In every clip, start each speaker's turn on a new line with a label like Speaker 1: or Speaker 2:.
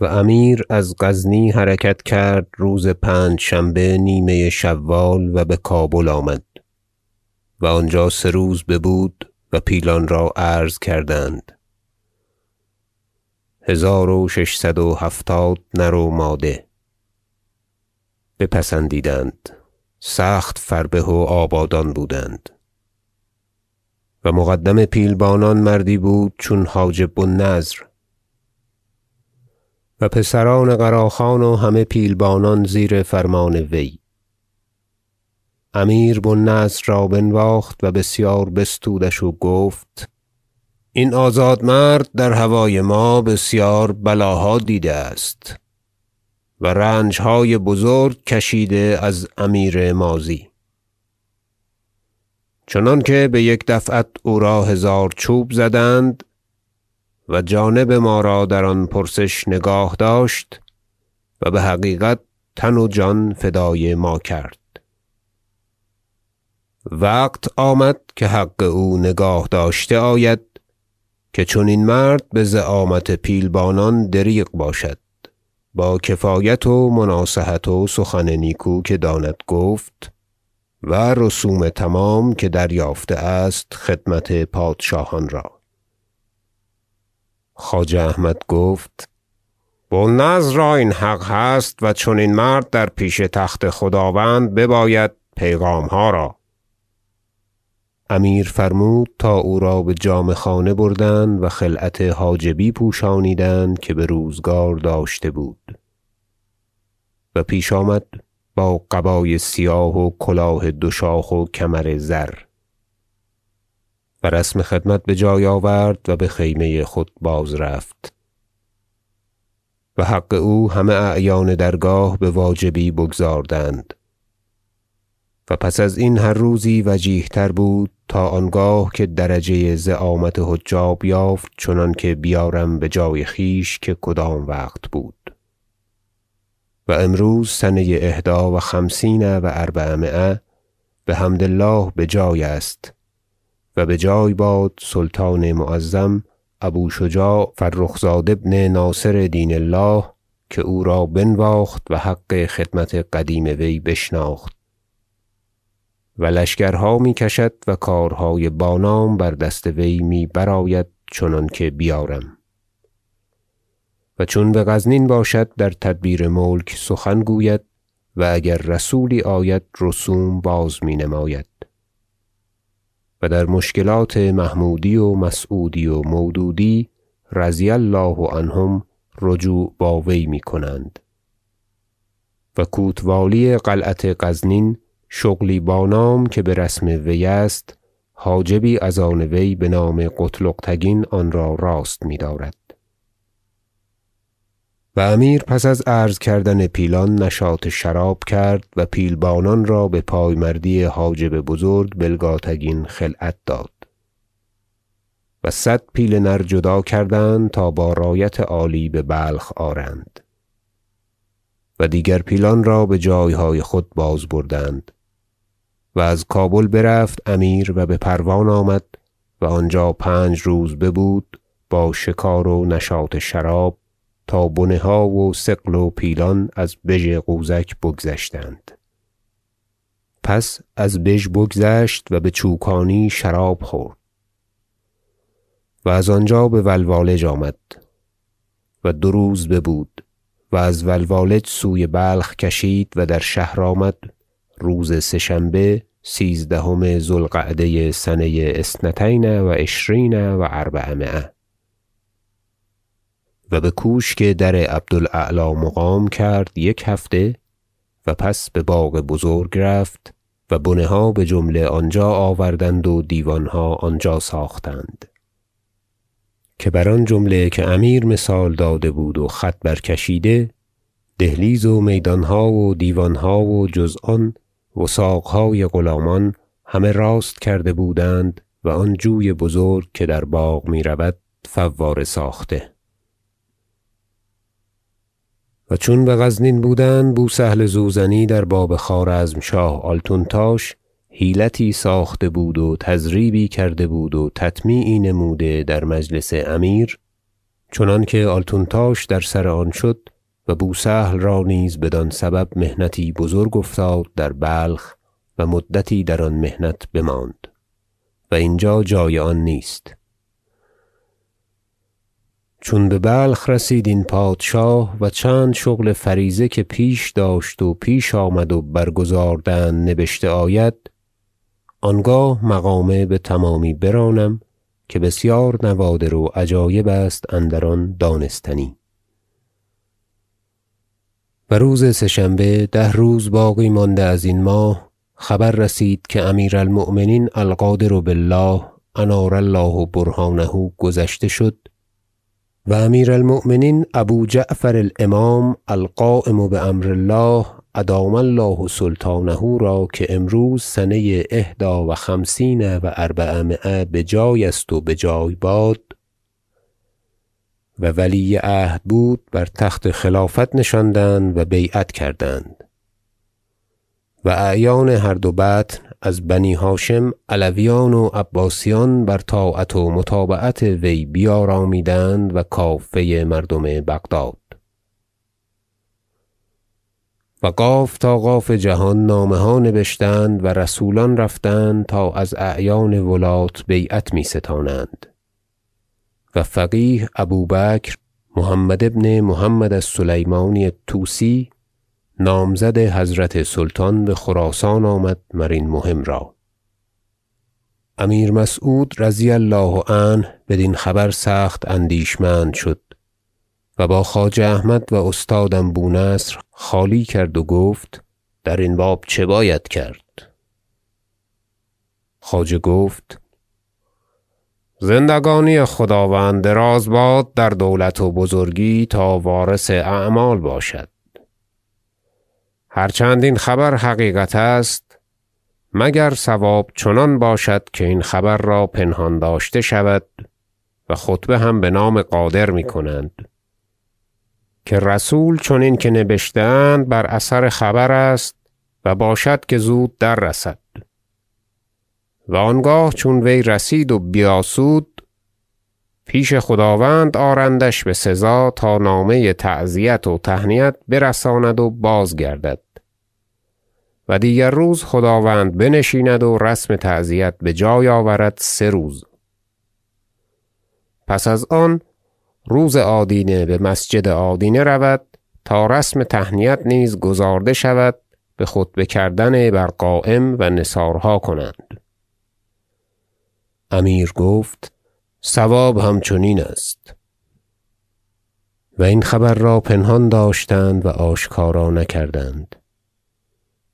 Speaker 1: و امیر از غزنی حرکت کرد روز پنجشنبه نیمه شوال و بکابل آمد و آنجا سه روز ببود و پیلان را عرض کردند. هزار و ششصد و هفتاد نر و ماده. بپسندیدند. سخت فربه و آبادان بودند. و مقدم پیلبانان مردی بود چون حاجب بو النضر و پسران قراخان و همه پیلبانان زیر فرمان وی. امیر بو النضر را بنواخت و بسیار بستودش و گفت این آزاد مرد در هوای ما بسیار بلاها دیده است و رنجهای بزرگ کشیده از امیر ماضی. چنانکه بیک دفعت او را هزار چوب زدند و جانب ما را در آن پرسش نگاه داشت و بحقیقت تن و جان فدای ما کرد. وقت آمد که حق او نگاه داشته آید که چنین مرد بزعامت پیلبانان دریغ باشد. با کفایت و مناصحت و سخن نیکو که داند گفت و رسوم تمام که دریافته است خدمت پادشاهان را. خواجه احمد گفت النضر را این حق هست و چنین مرد در پیش تخت خداوند بباید پیغامها را. امیر فرمود تا او را بجامه خانه بردند و خلعت حاجبی پوشانیدند که بروزگار داشته بود. و پیش آمد با قبای سیاه و کلاه دو شاخ و کمر زر. و رسم خدمت بجای آورد و بخیمه خود بازرفت و حق او همه اعیان درگاه بواجبی بگزاردند. و پس ازین هر روزی وجیه تر بود تا آنگاه که درجه زعامت حجاب یافت چنانکه بیارم بجای خویش که کدام وقت بود. و امروز سنه احدی و خمسین و اربعمایه بحمد الله بجای است. و بجای باد سلطان معظم ابو شجاع فرخ زاد ابن ناصر دین الله که او را بنواخت و حق خدمت قدیم وی بشناخت. و لشکرها می‌کشد و کارهای با نام بر دست وی می برآید چنانکه بیارم. و چون بغزنین باشد در تدبیر ملک سخن گوید و اگر رسولی آید رسوم باز می نماید در مشکلات محمودی و مسعودی و مودودی رضی الله عنهم رجوع با وی می‌کنند. و کوتوالی قلعت غزنین شغلی با نام که برسم وی است حاجبی از آن وی بنام قتلغ تگین آنرا راست میدارد. و امیر پس از عرض کردن پیلان نشاط شراب کرد و پیلبانان را بپایمردی حاجب بزرگ بلگاتگین خلعت داد. و صد پیل نر جدا کردند تا با رایت عالی ببلخ آرند. و دیگر پیلان را بجایهای خود بازبردند و از کابل برفت امیر و بپروان آمد و آنجا پنج روز ببود با شکار و نشاط شراب تا بنه ها و ثقل و پیلان از بژ غوزک بگذشتند. پس از بژ بگذشت و بچوکانی شراب خورد. و از آنجا بولوالج آمد. و دو روز ببود و از ولوالج سوی بلخ کشید و در شهر آمد. روز سه شنبه سیزدهم ذو القعده سنه اثنتین و عشرین و اربعمایه. و بکوشک در عبد الاعلی مقام کرد یک هفته و پس بباغ بزرگ رفت و بنه ها بجمله آنجا آوردند و دیوانها آنجا ساختند. که بر آن جمله که امیر مثال داده بود و خط برکشیده دهلیز و میدانها و دیوانها و جز آن وثاقهای غلامان همه راست کرده بودند و آن جوی بزرگ که در باغ می‌رود فواره ساخته. و چون بغزنین بودند بو سهل زوزنی در باب خوارزمشاه آلتونتاش حیلتی ساخته بود و تضریبی کرده بود و تطمیعی نموده در مجلس امیر چنانکه آلتونتاش در سر آن شد و بوسهل را نیز بدان سبب محنتی بزرگ افتاد در بلخ و مدتی در آن محنت بماند. و اینجا جای آن نیست. چون ببلخ رسید این پادشاه و چند شغل فریضه که پیش داشت و پیش آمد و برگزاردن نبشته آید آنگاه مقامه بتمامی برانم که بسیار نوادر و عجایب است اندر آن دانستنی. و روز سه شنبه ده روز باقی مانده ازین ماه خبر رسید که امیر المؤمنین القادر بالله انار الله برهانه گذشته شد و امیر المؤمنین ابو جعفر الامام القایم بامر الله ادام الله سلطانه را که امروز سنه احدی و خمسین و اربعمایه بجای است و بجای باد و ولی عهد بود بر تخت خلافت نشاندند و بیعت کردند و اعیان هر دو بطن از بنی هاشم علویان و عباسیان بر طاعت و متابعت وی بیارامیدند و کافه مردم بغداد. و قاف تا قاف جهان نامه ها نبشتند و رسولان رفتند تا از اعیان ولات بیعت می ستانند و فقیه ابوبکر محمد بن محمد السلیمانی الطوسی نامزد حضرت سلطان بخراسان آمد مر این مهم را. امیر مسعود رضی الله عنه بدین خبر سخت اندیشمند شد و با خواجه احمد و استادم بونصر خالی کرد و گفت درین باب چه باید کرد؟ خواجه گفت زندگانی خداوند دراز باد در دولت و بزرگی تا وارث اعمال باشد. هر چند این خبر حقیقت است مگر صواب چنان باشد که این خبر را پنهان داشته شود و خطبه هم بنام قادر می‌کنند؟ که رسول چنین که نبشته اند بر اثر خبر است و باشد که زود در رسد. و آنگاه چون وی رسید و بیاسود پیش خداوند آرندش بسزا تا نامه تعزیت و تهنیت برساند و بازگردد. و دیگر روز خداوند بنشیند و رسم تعزیت بجای آورد سه روز. پس از آن روز آدینه بمسجد آدینه رود تا رسم تهنیت نیز گزارده شود بخطبه کردن بر قایم و نثارها کنند. امیر گفت صواب همچنین است. و این خبر را پنهان داشتند و آشکارا نکردند.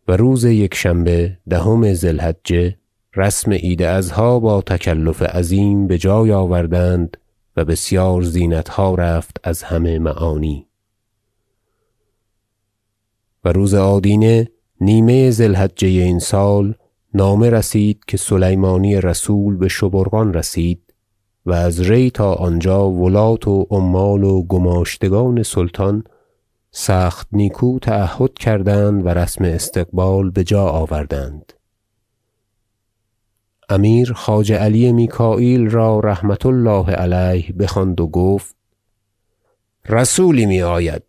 Speaker 1: و روز یکشنبه دهم ذی الحجه رسم عید اضحی با تکلف عظیم بجای آوردند و بسیار زینتها رفت از همه معانی. و روز آدینه نیمه ذی الحجه این سال نامه رسید که سلیمانی رسول بشبورقان رسید و از ری تا آنجا ولات و عمال و گماشتگان سلطان سخت نیکو تعهد کردند و رسم استقبال بجا آوردند. امیر خواجه علی میکاییل را رحمة الله علیه بخواند و گفت رسولی میآید.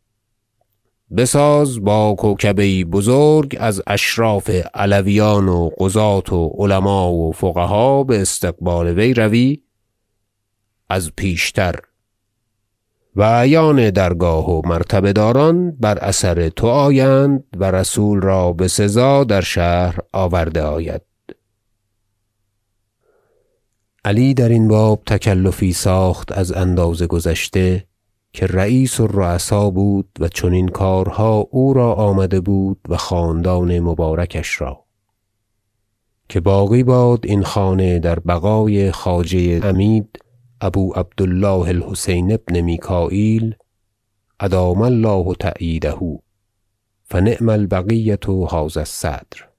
Speaker 1: بساز با کوکبه بزرگ از اشراف علویان و قضاة و علما و فقها باستقبال وی روی از پیشتر و اعیان درگاه و مرتبه داران بر اثر تو آیند و رسول را بسزا در شهر آورده آید. علی درین باب تکلفی ساخت از اندازه گذشته که رییس الرؤسا بود و چنین کارها او را آمده بود و خاندان مبارکش را. که باقی باد این خانه در بقای خواجه عمید ابو عبد الله الحسین بن میکاییل ادام الله تأییده فنعم البقیة هذا الصدر.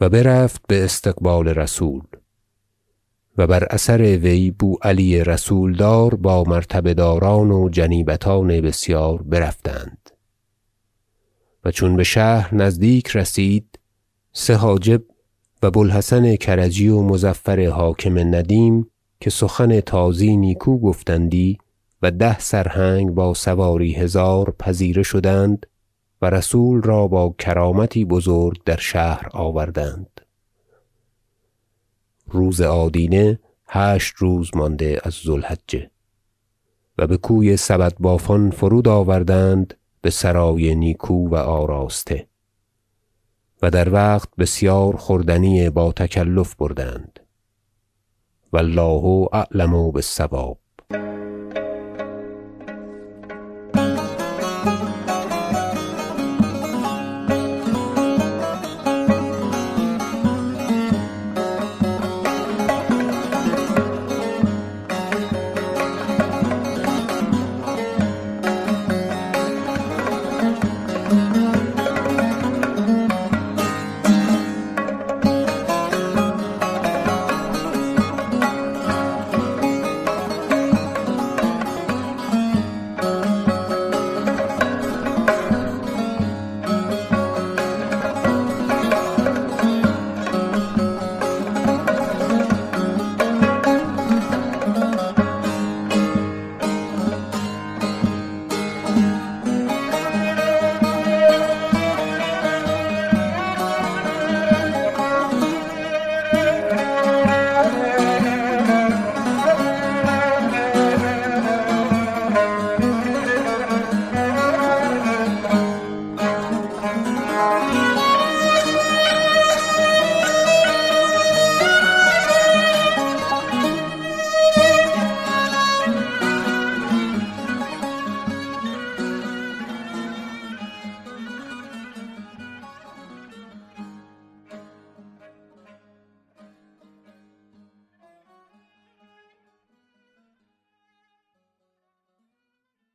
Speaker 1: و برفت باستقبال رسول و بر اثر وی بوعلی رسولدار با مرتبه داران و جنیبتان بسیار برفتند. و چون بشهر نزدیک رسید سه حاجب و بوالحسن کرجی و مظفر حاکم ندیم که سخن تازی نیکو گفتندی و ده سرهنگ با سواری هزار پذیره شدند و رسول را با کرامتی بزرگ در شهر آوردند. روز آدینه هشت روز مانده از ذو الحجه و بکوی سبدبافان فرود آوردند بسرای نیکو و آراسته. و در وقت بسیار خوردنی با تکلف بردند. و الله اعلم بالصواب.